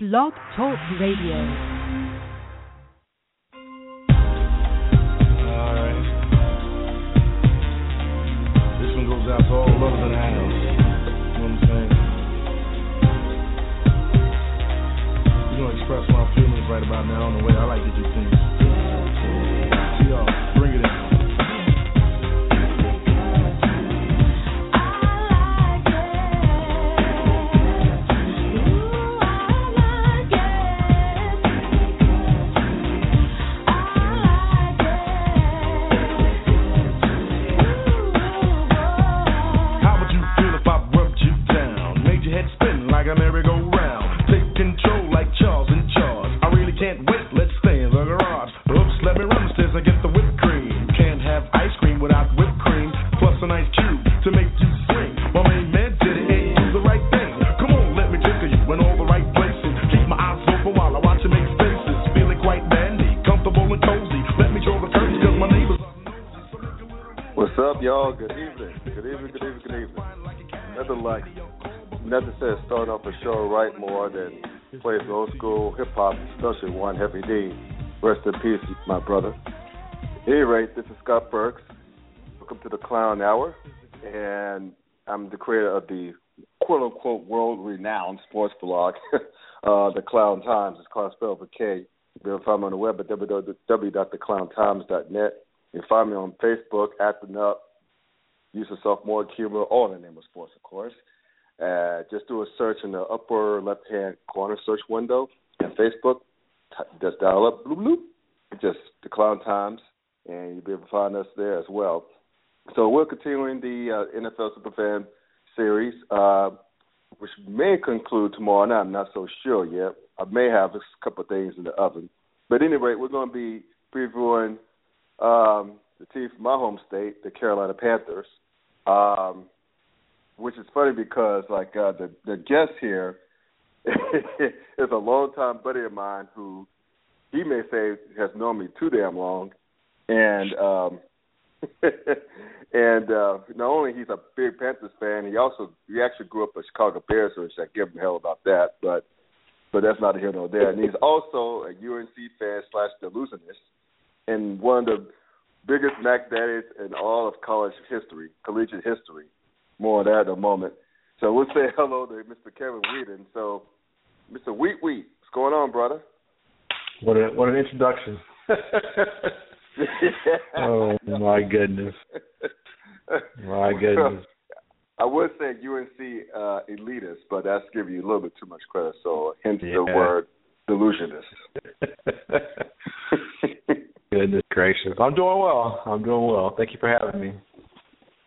Blog Talk Radio. Alright. This one goes out to all lovers in the house. You know what I'm saying? We're gonna express my feelings right about now on the way I like to do things. See y'all, y'all? Good evening. Good evening, good evening, good evening. Nothing like, nothing says starting off a show right more than play old school hip hop, especially one Heavy D. Rest in peace, my brother. At any rate, this is Scott Burks. Welcome to the Clown Hour, and I'm the creator of the quote unquote world renowned sports blog, uh, The Clown Times. It's called spelled with K. You can find me on the web at www.theclowntimes.net. You can find me on Facebook at the Nut, use of sophomore humor, all in the name of sports, of course. Uh, just do a search in the upper left hand corner search window and Facebook. T- just dial up, bloop, bloop, just the Clown Times, and you'll be able to find us there as well. So we're continuing the uh, NFL Superfan series, uh, which may conclude tomorrow night. I'm not so sure yet. I may have a couple of things in the oven. But anyway, we're going to be previewing um, the team from my home state, the Carolina Panthers, um, which is funny because like uh, the the guest here is a longtime buddy of mine who he may say has known me too damn long, and um, and uh, not only he's a big Panthers fan, he also he actually grew up a Chicago Bears, so I give him hell about that, but but that's not here nor there. And he's also a UNC fan slash delusionist, and one of the biggest Mac Daddies in all of college history, collegiate history. More on that in a moment. So we'll say hello to Mr. Kevin Weeden. So, Mr. Wheat Wheat, what's going on, brother? What a what an introduction. oh my goodness. My goodness. I would say UNC uh, elitist, but that's giving you a little bit too much credit. So hence the word delusionist. goodness gracious. I'm doing well. I'm doing well. Thank you for having me.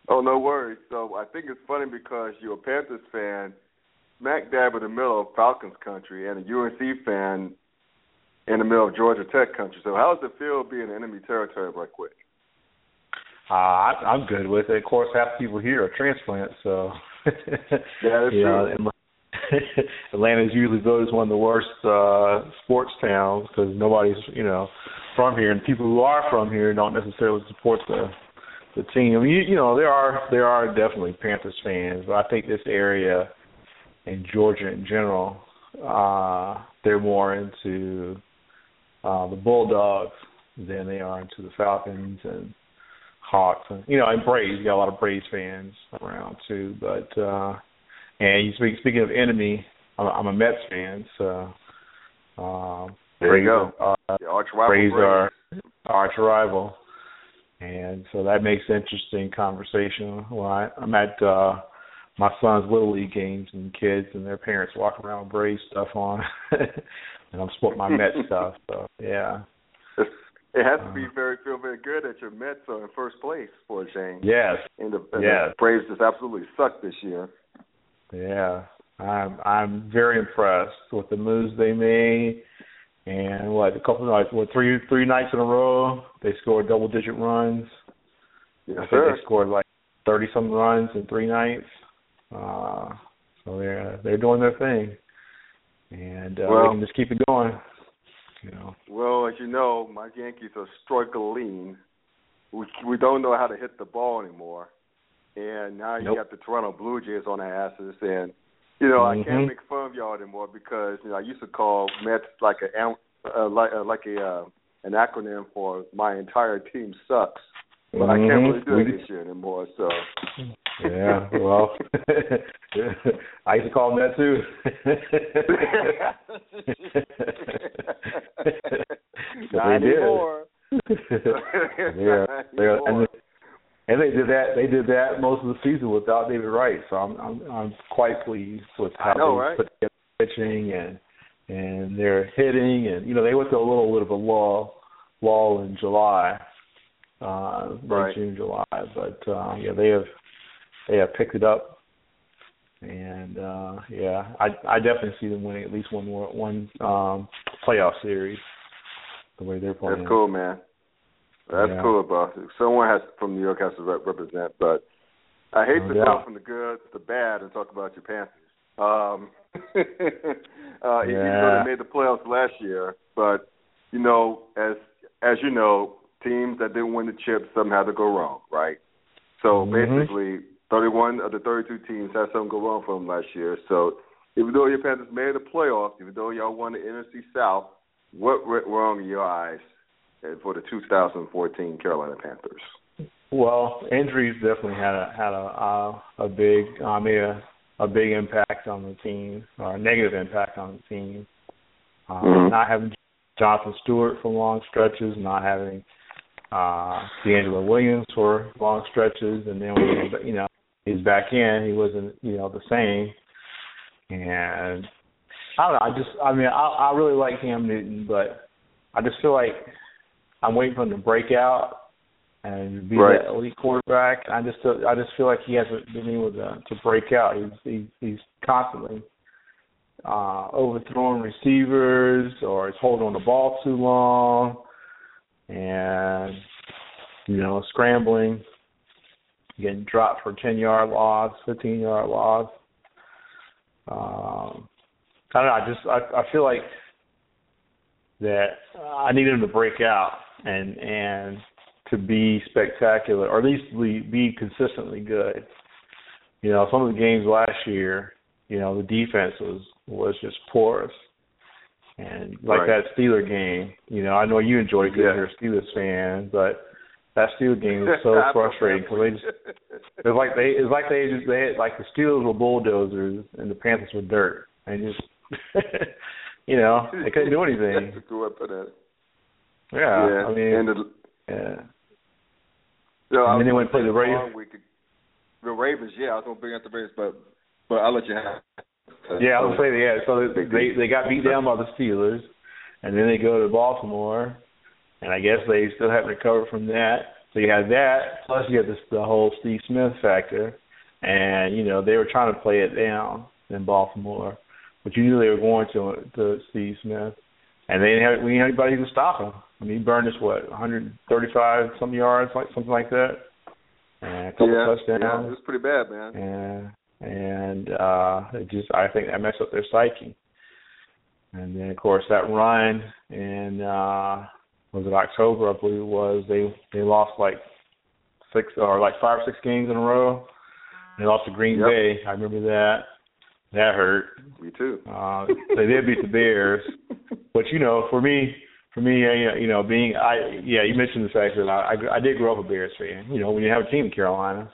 Oh, no worries. So I think it's funny because you're a Panthers fan, smack dab in the middle of Falcons country, and a UNC fan in the middle of Georgia Tech country. So how does it feel being in enemy territory right quick? Uh, I, I'm good with it. Of course, half the people here are transplants, so Yeah, that's know, true. Atl- Atlanta is usually voted as one of the worst uh sports towns because nobody's you know from here, and people who are from here don't necessarily support the the team. I mean, you, you know, there are there are definitely Panthers fans, but I think this area and Georgia in general, uh, they're more into uh, the Bulldogs than they are into the Falcons and Hawks, and you know, and Braves. You got a lot of Braves fans around too. But uh, and you speak speaking of enemy, I'm, a- I'm a Mets fan, so um, There you go. Are, The arch rival Braves. are arch rival, and so that makes interesting conversation. Well, I, I'm at uh, my son's little league games, and kids and their parents walk around with Braves stuff on, and I'm sporting my Mets stuff. So yeah, It has to be very feel very good that your Mets are in first place for a change. yes, And the, and Yes. the Braves just absolutely suck this year. Yeah. I'm I'm very impressed with the moves they made, and what a couple like what three three nights in a row they scored double digit runs. Yes, I think sir. they scored like thirty some runs in three nights. Uh, so they're they're doing their thing, and uh, Well- they can just keep it going. You know, Well, as you know, my Yankees are struggling. We we don't know how to hit the ball anymore, and now you got the Toronto Blue Jays on their asses, and You know, Mhm. I can't make fun of y'all anymore because you know I used to call Mets like a am- uh, like uh, like a uh, an acronym for my entire team sucks, but I can't really do it this year anymore. So Yeah, well, I used to call them that too. Not they did. anymore. yeah, yeah, and, and they did that. They did that most of the season without David Wright. So I'm I'm, I'm quite pleased with how know, they right? put together pitching and and their hitting and you know they went through a little bit of a lull lull in July, uh, Right. June July, but uh, yeah they have they have picked it up. And uh yeah, I I definitely see them winning at least one more one um playoff series the way they're playing. That's cool, man. That's Yeah. cool, bro. Someone has from New York has to rep- represent, but I hate No to go from the good to the bad and talk about your Panthers. Um, uh, Even though they made the playoffs last year, but you know, as as you know, teams that didn't win the chip, something had to go wrong, right? So Mhm. basically, 31 of the 32 teams had something go wrong for them last year. So even though your Panthers made the playoffs, even though y'all won the NFC South, what went wrong in your eyes for the 2014 Carolina Panthers? Well, injuries definitely had a had a uh, a big uh, made a a big impact on the team, or a negative impact on the team. Uh, Mhm. Not having Jonathan Stewart for long stretches, not having uh DeAngelo Williams for long stretches, and then when he, you know he's back in, he wasn't you know the same. And I don't know. I just I mean I I really like Cam Newton, but I just feel like I'm waiting for him to break out and be Right. that elite quarterback. I just I just feel like he hasn't been able to to break out. He's he's, he's constantly uh overthrowing receivers or he's holding on the ball too long and you know scrambling, getting dropped for ten yard loss, fifteen yard loss. Um, I don't know. I just I I feel like that I need him to break out and and to be spectacular, or at least be, be consistently good. You know, some of the games last year, you know, the defense was was just porous, and like Right. that Steeler game. You know, I know you enjoyed it because Yeah. you're a Steelers fan, but that Steelers game was so frustrating because they just it was like they it was like they just they had like the Steelers were bulldozers and the Panthers were dirt and just you know they couldn't do anything. That's a good way to put it. Yeah, yeah, I mean, and the, yeah, know, I And then they went played the say Ravens. week- The Ravens, yeah, I was gonna bring up the Ravens, but but I'll let you have. it. yeah. I was saying yeah. So they they got beat down by the Steelers, and then they go to Baltimore, and I guess they still haven't recovered from that. So you had that, plus you had this the whole Steve Smith factor, and you know they were trying to play it down in Baltimore, but you knew they were going to to Steve Smith, and they didn't have we didn't have anybody to stop him. I mean, he burned us what 135 some yards, like something like that, and a couple yeah, touchdowns yeah, it was pretty bad, man. and and uh it just I think that messed up their psyche. And then of course that run in uh was it October I believe it was, they they lost like six or like five or six games in a row. They lost to Green Yep. Bay. I remember that. That hurt. Me too. Uh they did beat the Bears. But you know, for me for me, uh, you know, being I yeah, you mentioned the fact that I I, I did grow up a Bears fan. You know, when you have a team in Carolina,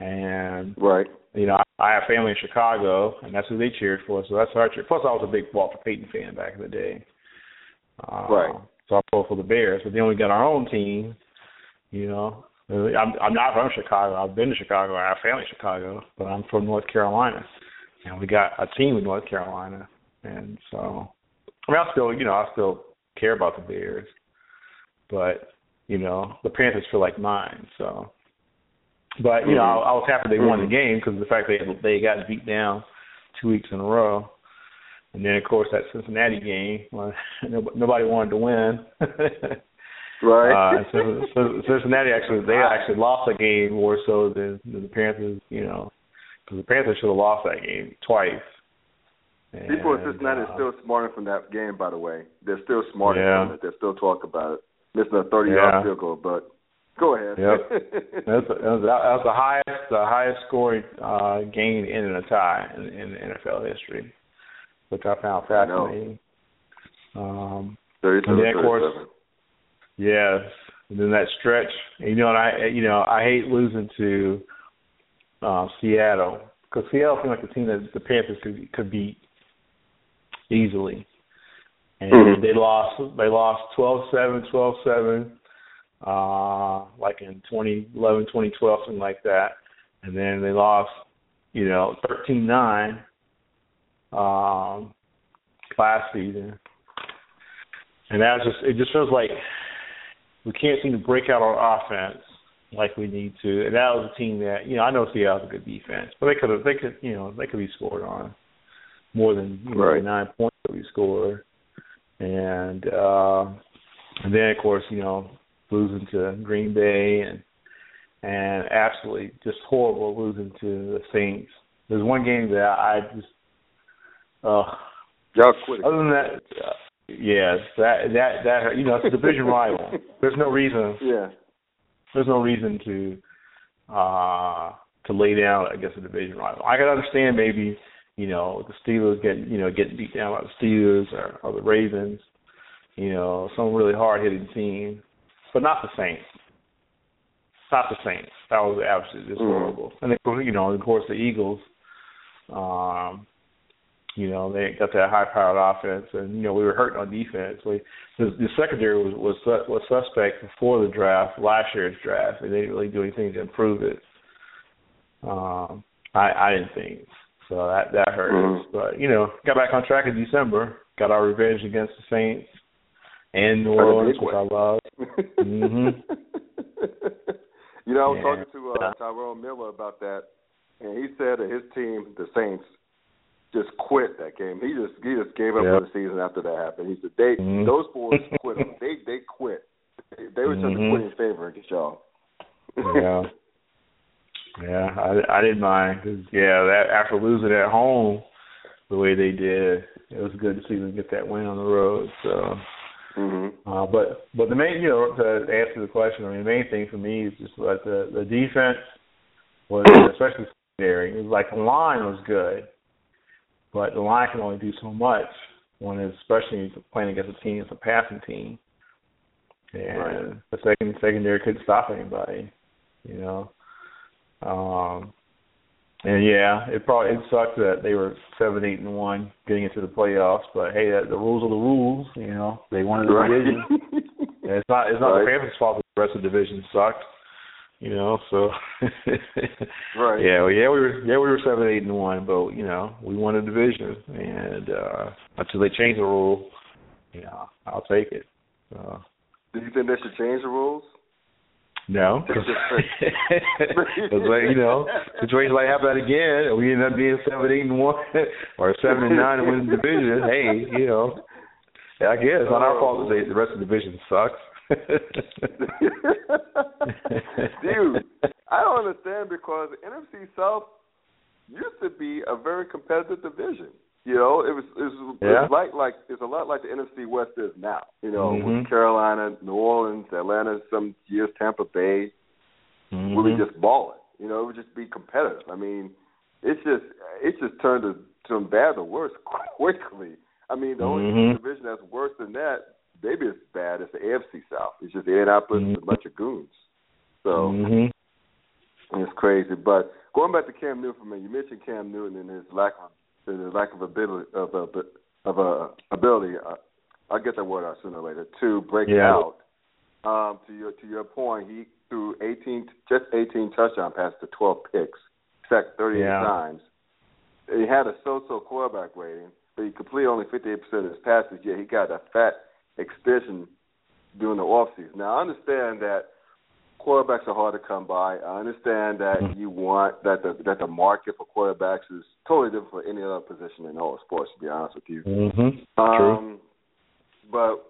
and Right. you know, I, I have family in Chicago, and that's who they cheered for. So that's I cheered. Plus, I was a big Walter Payton fan back in the day. Uh, Right. So I pulled for the Bears, but then we got our own team. You know, I'm I'm not from Chicago. I've been to Chicago. I have family in Chicago, but I'm from North Carolina, and we got a team in North Carolina, and so I mean, I still, you know, I still care about the Bears, but you know, the Panthers feel like mine. So, but you know, I, I was happy they won the game because the fact they they got beat down two weeks in a row, and then of course that Cincinnati game, well, nobody nobody wanted to win. Right. Uh, so, so Cincinnati actually they actually lost that game more so than, than the Panthers, you know, because the Panthers should have lost that game twice. People in Cincinnati uh, are still smarting from that game, by the way. They're still smarting Yeah. from it. They're still talking about it. Missing a 30 Yeah. yard field goal, but Go ahead. Yep. that's, that's, that's the highest the highest scoring uh, game in a tie in, in NFL history, which I found fascinating. Um, and then of course, yes, and then that stretch. You know, and I you know I hate losing to uh, Seattle because Seattle seemed like a team that the Panthers could could beat easily, and mm-hmm. they lost they lost twelve seven, twelve seven uh, like in 2011, 2012, something like that. And then they lost, you know, 13-9 um, last season. And that just, it just feels like we can't seem to break out our offense like we need to. And that was a team that, you know, I know Seattle's a good defense, but they could have, they could, you know, they could be scored on more than you know, right. nine points that we scored. And uh, and then of course, you know, losing to Green Bay and and absolutely just horrible losing to the Saints. There's one game that I just uh y'all quit. Other than that, uh, yes, that that that you know it's a division rival. There's no reason. Yeah. There's no reason to uh to lay down against a division rival. I can understand maybe you know the Steelers getting you know getting beat down by the Steelers or, or the Ravens. You know some really hard hitting team but not the Saints. Not the Saints. That was absolutely just mm-hmm. horrible. And then, you know, of course, the Eagles. Um, you know, they got that high-powered offense, and you know we were hurting on defense. We, the, the secondary was was was suspect before the draft, last year's draft, and they didn't really do anything to improve it. Um, I I didn't think so. That that hurt mm-hmm. but you know, got back on track in December. Got our revenge against the Saints and New Orleans, which I love. mm-hmm. you know, I was yeah. talking to uh, Tyrone Miller about that, and he said that his team, the Saints, just quit that game. He just he just gave up yep. for the season after that happened. He said they mm-hmm. those boys quit. They they quit. They, they were just mm-hmm. quitting favor against y'all. yeah. Yeah, I I didn't mind because yeah, that after losing at home the way they did, it was good to see them get that win on the road. So Mm-hmm. Uh, but but the main, you know, to answer the question, I mean, the main thing for me is just that the the defense was, especially secondary, it was like the line was good, but the line can only do so much when, it's, especially playing against a team, it's a passing team, and right. the second secondary couldn't stop anybody, you know. Um, and yeah, it probably it sucked that they were seven, eight, and one getting into the playoffs. But hey, the rules are the rules. You know, they wanted the right. division. and it's not it's not right. the Panthers' fault that the rest of the division sucked. You know, so right. Yeah, well, yeah, we were yeah we were seven, eight, and one, but you know we won a division, and uh until they change the rule, you know, I'll take it. So. Do you think they should change the rules? No, because like, you know, situations like happen again, we end up being seven, eight, and one, or seven and nine and winning the division. Hey, you know, I guess it's not our fault that the rest of the division sucks. Dude, I don't understand because the NFC South used to be a very competitive division. You know, it was it was, yeah. it was like like it's a lot like the NFC West is now. You know, mm-hmm. with Carolina, New Orleans, Atlanta, some years Tampa Bay, mm-hmm. we would just ball it. You know, it would just be competitive. I mean, it's just it's just turned to from bad to worse quickly. I mean, the only mm-hmm. division that's worse than that, maybe as bad as the AFC South. It's just Indianapolis mm-hmm. a bunch of goons. So mm-hmm. it's crazy. But going back to Cam Newton, you mentioned Cam Newton and his lack of the lack of ability of a of a ability. Uh, I'll get that word out sooner or later to break yeah. out. Um, to your to your point, he threw 18 just 18 touchdown passes to 12 picks, sacked 38 yeah. times. He had a so-so quarterback rating, but he completed only 58% of his passes. Yet he got a fat extension during the offseason. Now I understand that quarterbacks are hard to come by. I understand that mm-hmm. you want that the that the market for quarterbacks is totally different for any other position in all sports. To be honest with you, mm-hmm. um, True. But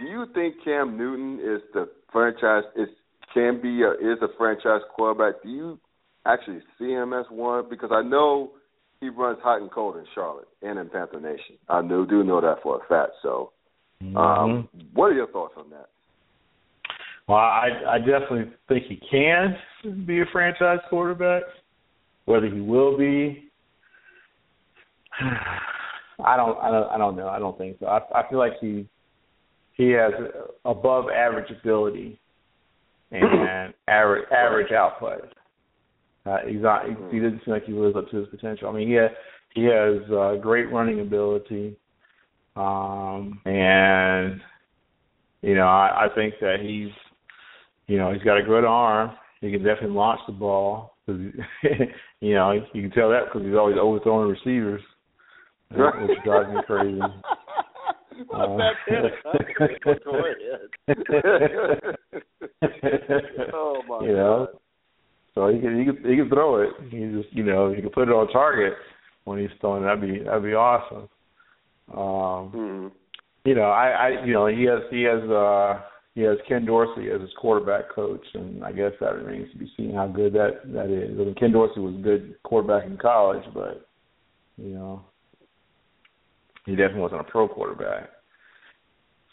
do you think Cam Newton is the franchise is can be a, is a franchise quarterback? Do you actually see him as one? Because I know he runs hot and cold in Charlotte and in Panther Nation. I do do know that for a fact. So, um, mm-hmm. what are your thoughts on that? Well, I I definitely think he can be a franchise quarterback. Whether he will be, I don't I don't I don't know. I don't think so. I I feel like he he has above average ability and average average output. Uh, he's not. He, doesn't seem like he lives up to his potential. I mean, he has, he has uh, great running ability, um, and you know, I, I think that he's, you know, he's got a good arm. He can definitely launch the ball. Cause, you know, you can tell that because he's always overthrowing receivers, Right. which drives me crazy. Well, Uh, oh my You know? god. So he can he can he can throw it. He just you know he can put it on target when he's throwing. That'd be that'd be awesome. Um, hmm you know I I you know he has he has uh he has Ken Dorsey as his quarterback coach, and I guess that remains to be seen how good that that is. I mean, Ken Dorsey was a good quarterback in college, but you know he definitely wasn't a pro quarterback.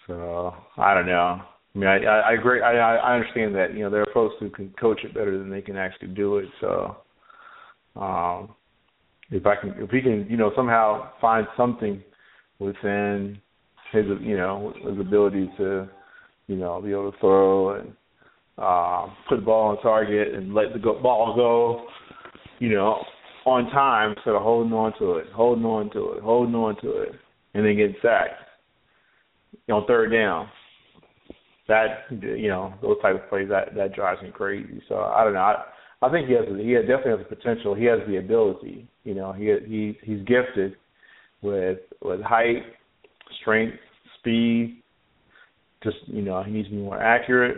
So I don't know. I mean, I I, I agree. I I understand that you know there are folks who can coach it better than they can actually do it. So, um, if I can, if he can, you know, somehow find something within his, you know, his ability to, you know, be able to throw and um, put the ball on target and let the go, ball go, you know, on time instead of holding on to it, holding on to it, holding on to it, and then getting sacked on third down that you know those type of plays that that drives me crazy. So I don't know. I I think he has he definitely has the potential. He has the ability. You know he he he's gifted with with height, strength, speed. Just you know he needs to be more accurate.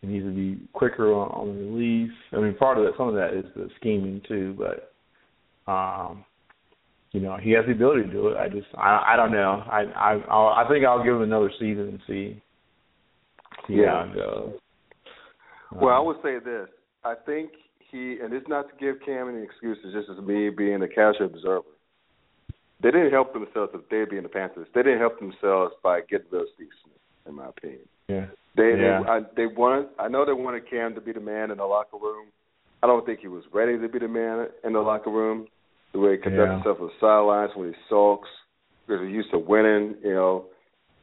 He needs to be quicker on, on the release. I mean part of that some of that is the scheming too, but um you know he has the ability to do it. I just I I don't know. I I I'll, I think I'll give him another season and see see Yeah. how it goes. Well, I Um, would say this. I think he, and it's not to give Cam any excuses, just as me being a casual observer. They didn't help themselves if they being the Panthers. They didn't help themselves by getting rid of Steve Smith, in my opinion. yeah. They Yeah. they, I, they wanted. I know they wanted Cam to be the man in the locker room. I don't think he was ready to be the man in the locker room. The way he conducted Yeah. himself on the sidelines when he sulks, because he's used to winning, you know,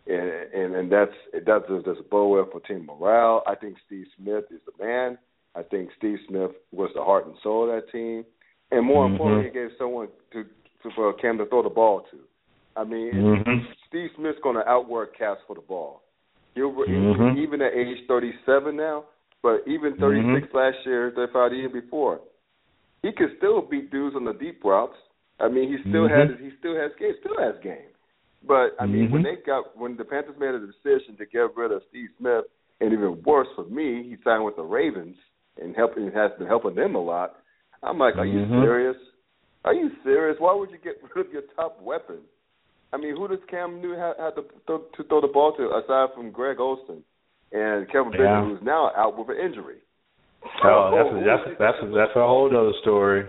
and and and that's that's that's a bow well for team morale. I think Steve Smith is the man. I think Steve Smith was the heart and soul of that team, and more Mhm. importantly, he gave someone to, to for Cam to throw the ball to. I mean, Mhm. Steve Smith's going to outwork Caps for the ball. He'll, Mhm. Even at age 37 now, but even 36 last year, 35 the year before, he could still beat dudes on the deep routes. I mean, he still Mhm. has he still has game, still has game. But I mean, when Mhm. they got when the Panthers made a decision to get rid of Steve Smith, and even worse for me, he signed with the Ravens and helping has been helping them a lot. I'm like, are you Mhm. serious? Are you serious? Why would you get rid of your top weapon? I mean, who does Cam Newton have, have to, throw, to throw the ball to aside from Greg Olsen and Kelvin Yeah. Benjamin, who's now out with an injury? Oh, that's a, that's that's a, that's a whole other story.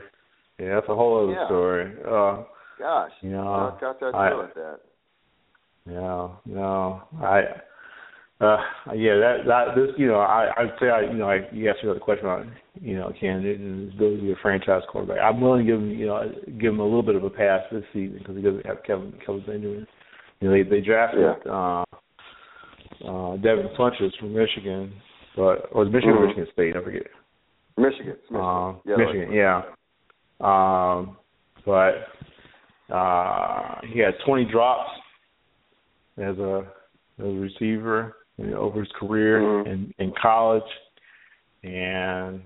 Yeah, that's a whole other Yeah. story. Uh, Gosh, You know, I got that I- that. no, no, I, uh, yeah, that that this, you know, I I'd say, I, you know, I you asked me the question about, you know, Newton and his ability to be a franchise quarterback. I'm willing to give him, you know, give him a little bit of a pass this season because he doesn't have Kelvin Kelvin Benjamin. You know, they they drafted uh, uh, Devin Funchess from Michigan, but or was Michigan or Mhm. Michigan State? I forget. Michigan, it's Michigan. Uh, yeah, Michigan, yeah. Um, but uh, he had 20 drops as a as a receiver you know, over his career Mhm. in in college, and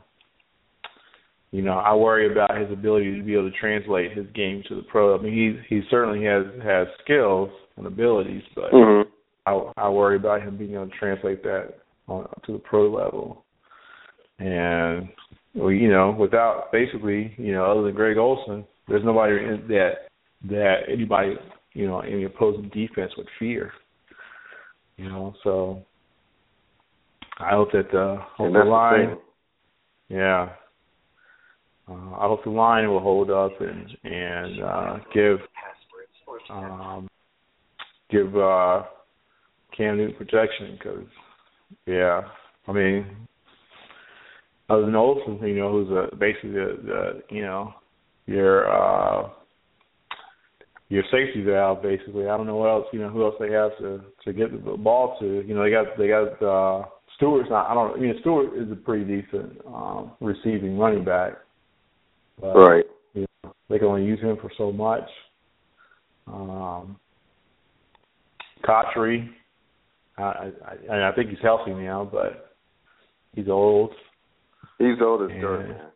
you know I worry about his ability to be able to translate his game to the pro. I mean, he he certainly has has skills and abilities, but hmm I, I worry about him being able to translate that on to the pro level. And well, you know, without basically, you know, other than Greg Olsen, there's nobody in that that anybody, you know, any opposing defense would fear. You know, so I hope that the hope the that's the line, yeah. Uh, I hope the line will hold up and and uh, give um, give uh, Cam Newton protection because, yeah, I mean, other than Olsen, you know, who's a, basically the, the you know your uh your safety valve basically. I don't know what else you know who else they have to to get the ball to. You know they got they got uh Stewart's not I don't I mean Stewart is a pretty decent um receiving running back. But, right. You know, they can only use him for so much. Um Cotchery, I, I I think he's healthy now, but he's old. He's old as dirt.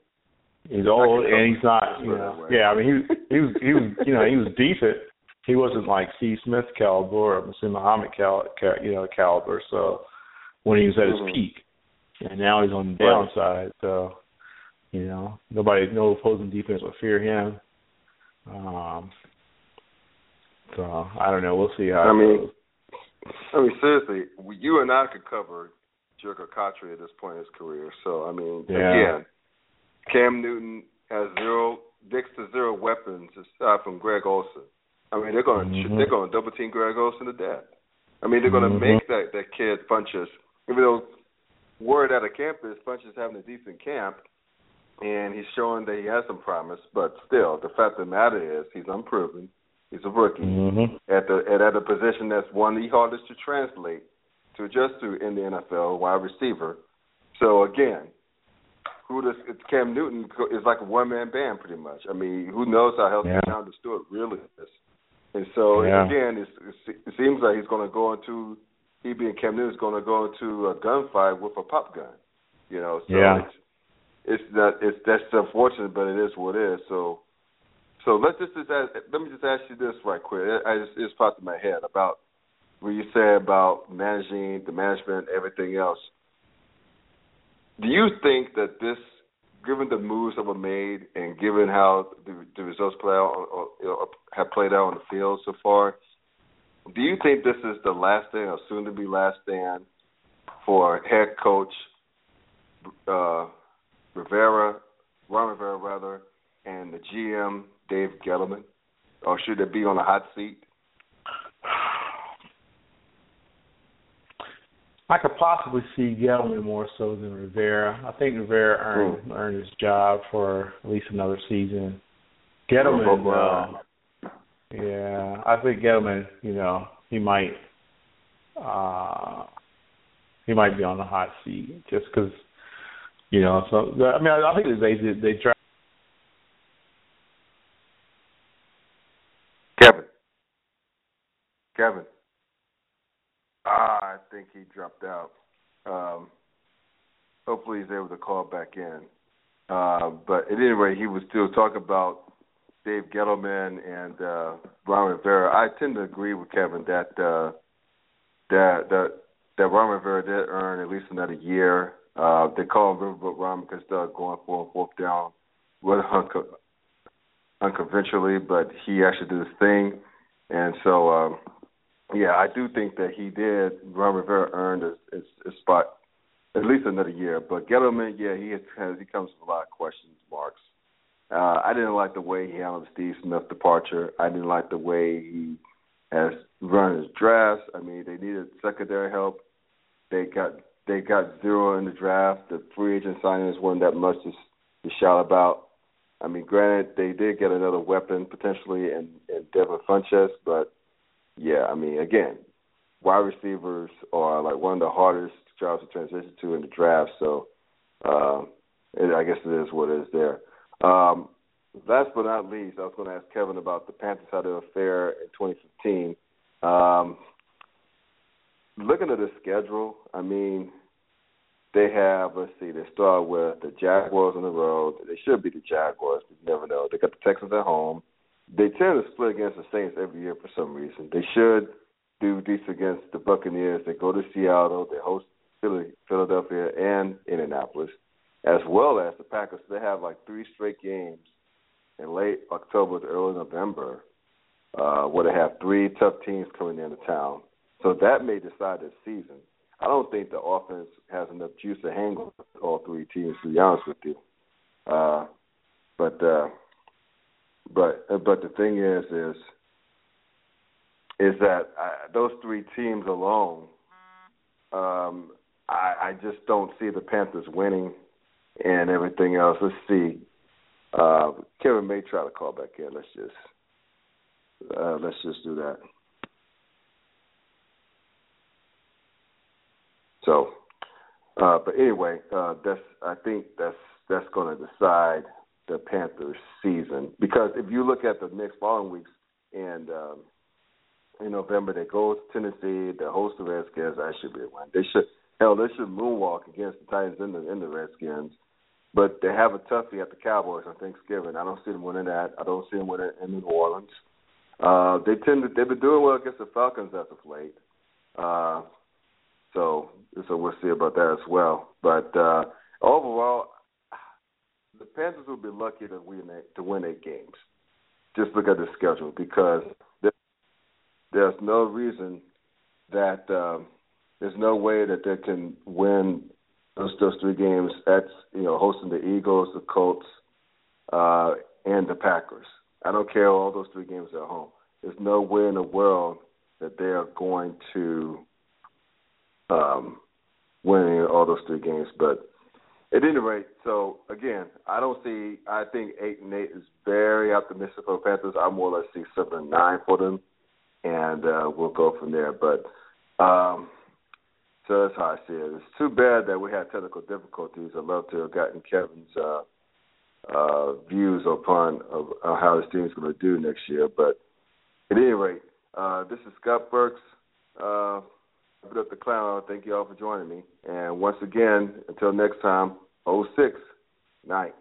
He's old and he's not, you know. Yeah, I mean he he was he was you know he was decent. He wasn't like Steve Smith caliber or Muhsin Muhammad cal, cal you know caliber. So when he was at his mm-hmm. peak, and now he's on the downside. So you know nobody, no opposing defense will fear him. Um. So I don't know. We'll see how. I mean, goes. I mean seriously, you and I could cover Jerricho Cotchery at this point in his career. So I mean, yeah. again Cam Newton has zero, dicks to zero weapons aside from Greg Olsen. I mean, they're going to mm-hmm. they're going to double team Greg Olsen to death. I mean, they're going to mm-hmm. make that that kid Funchess, even though word out of camp is Funchess having a decent camp, and he's showing that he has some promise. But still, the fact of the matter is he's unproven. He's a rookie mm-hmm. at the at, at a position that's one of the hardest to translate to adjust to in the NFL, wide receiver. So again, who does Cam Newton is like a one man band pretty much. I mean, who knows how healthy yeah. John Stewart really is. And so yeah. again, it's, it's, it seems like he's going to go into he being Cam Newton is going to go into a gunfight with a pop gun. You know, so yeah. it's it's not it's that's unfortunate, but it is what it is. So so let's just, just ask, let me just ask you this right quick. I just it's popped in my head about what you said about managing the management, everything else. Do you think that this, given the moves that were made and given how the, the results play out or, or have played out on the field so far, do you think this is the last stand or soon to be last stand for head coach uh, Rivera, Ron Rivera rather, and the GM Dave Gettleman, or should it be on a hot seat? I could possibly see Gettleman more so than Rivera. I think Rivera earned Hmm. earned his job for at least another season. Gettleman, uh, yeah, I think Gettleman, you know, he might, uh, he might be on the hot seat just because, you know. So I mean, I, I think they they they try. Kevin. Kevin. Think he dropped out. Um, hopefully, he's able to call back in. Uh, but at any rate, he was still talking about Dave Gettleman and uh, Ron Rivera. I tend to agree with Kevin that uh, that that that Ron Rivera did earn at least another year. Uh, they call him Riverboat Ron because they're going for a fourth down, with unco- unconventionally, but he actually did his thing, and so. Um, yeah, I do think that he did. Ron Rivera earned a, a, a spot at least another year. But Gettleman, yeah, he has he comes with a lot of questions marks. Uh, I didn't like the way he handled Steve Smith's departure. I didn't like the way he has run his drafts. I mean, they needed secondary help. They got they got zero in the draft. The free agent signings weren't that much to, to shout about. I mean, granted, they did get another weapon potentially in, in Devin Funchess, but yeah, I mean, again, wide receivers are like one of the hardest jobs to transition to in the draft. So, uh, it, I guess it is what it is there. Um, last but not least, I was going to ask Kevin about the Panthers how they were fair in 2015. Um, looking at the schedule, I mean, they have let's see, they start with the Jaguars on the road. They should be the Jaguars, you never know. They got the Texans at home they tend to split against the Saints every year for some reason. They should do decent against the Buccaneers. They go to Seattle. They host Philly, Philadelphia and Indianapolis, as well as the Packers. They have like three straight games in late October to early November, uh, where they have three tough teams coming into town. So that may decide this season. I don't think the offense has enough juice to hang with all three teams. To be honest with you, uh, but. Uh, but but the thing is is is that I, those three teams alone, um, I, I just don't see the Panthers winning and everything else. Let's see. Uh, Kevin may try to call back in. Let's just uh, let's just do that. So, uh, but anyway, uh, that's I think that's that's going to decide the Panthers' season because if you look at the next following weeks and um, in November they go to Tennessee, they host the Redskins. That should be a win. They should hell they should moonwalk against the Titans and the in the Redskins. But they have a toughie at the Cowboys on Thanksgiving. I don't see them winning that. I don't see them winning in New Orleans. Uh, they tend to they've been doing well against the Falcons as of late. Uh, so so we'll see about that as well. But uh, overall, the Panthers will be lucky to win to win eight games. Just look at the schedule because there, there's no reason that um, there's no way that they can win those those three games. at you know hosting the Eagles, the Colts, uh, and the Packers. I don't care all those three games at home. There's no way in the world that they are going to um, winning all those three games. But at any rate, so again, I don't see. I think eight and eight is very optimistic for the Panthers. I more or less see seven and nine for them, and uh, we'll go from there. But um, so that's how I see it. It's too bad that we had technical difficulties. I'd love to have gotten Kevin's uh, uh, views upon of, uh, how his team's going to do next year. But at any rate, uh, this is Scott Burks. Uh, up the clown. Thank you all for joining me. And once again, until next time, 06 night.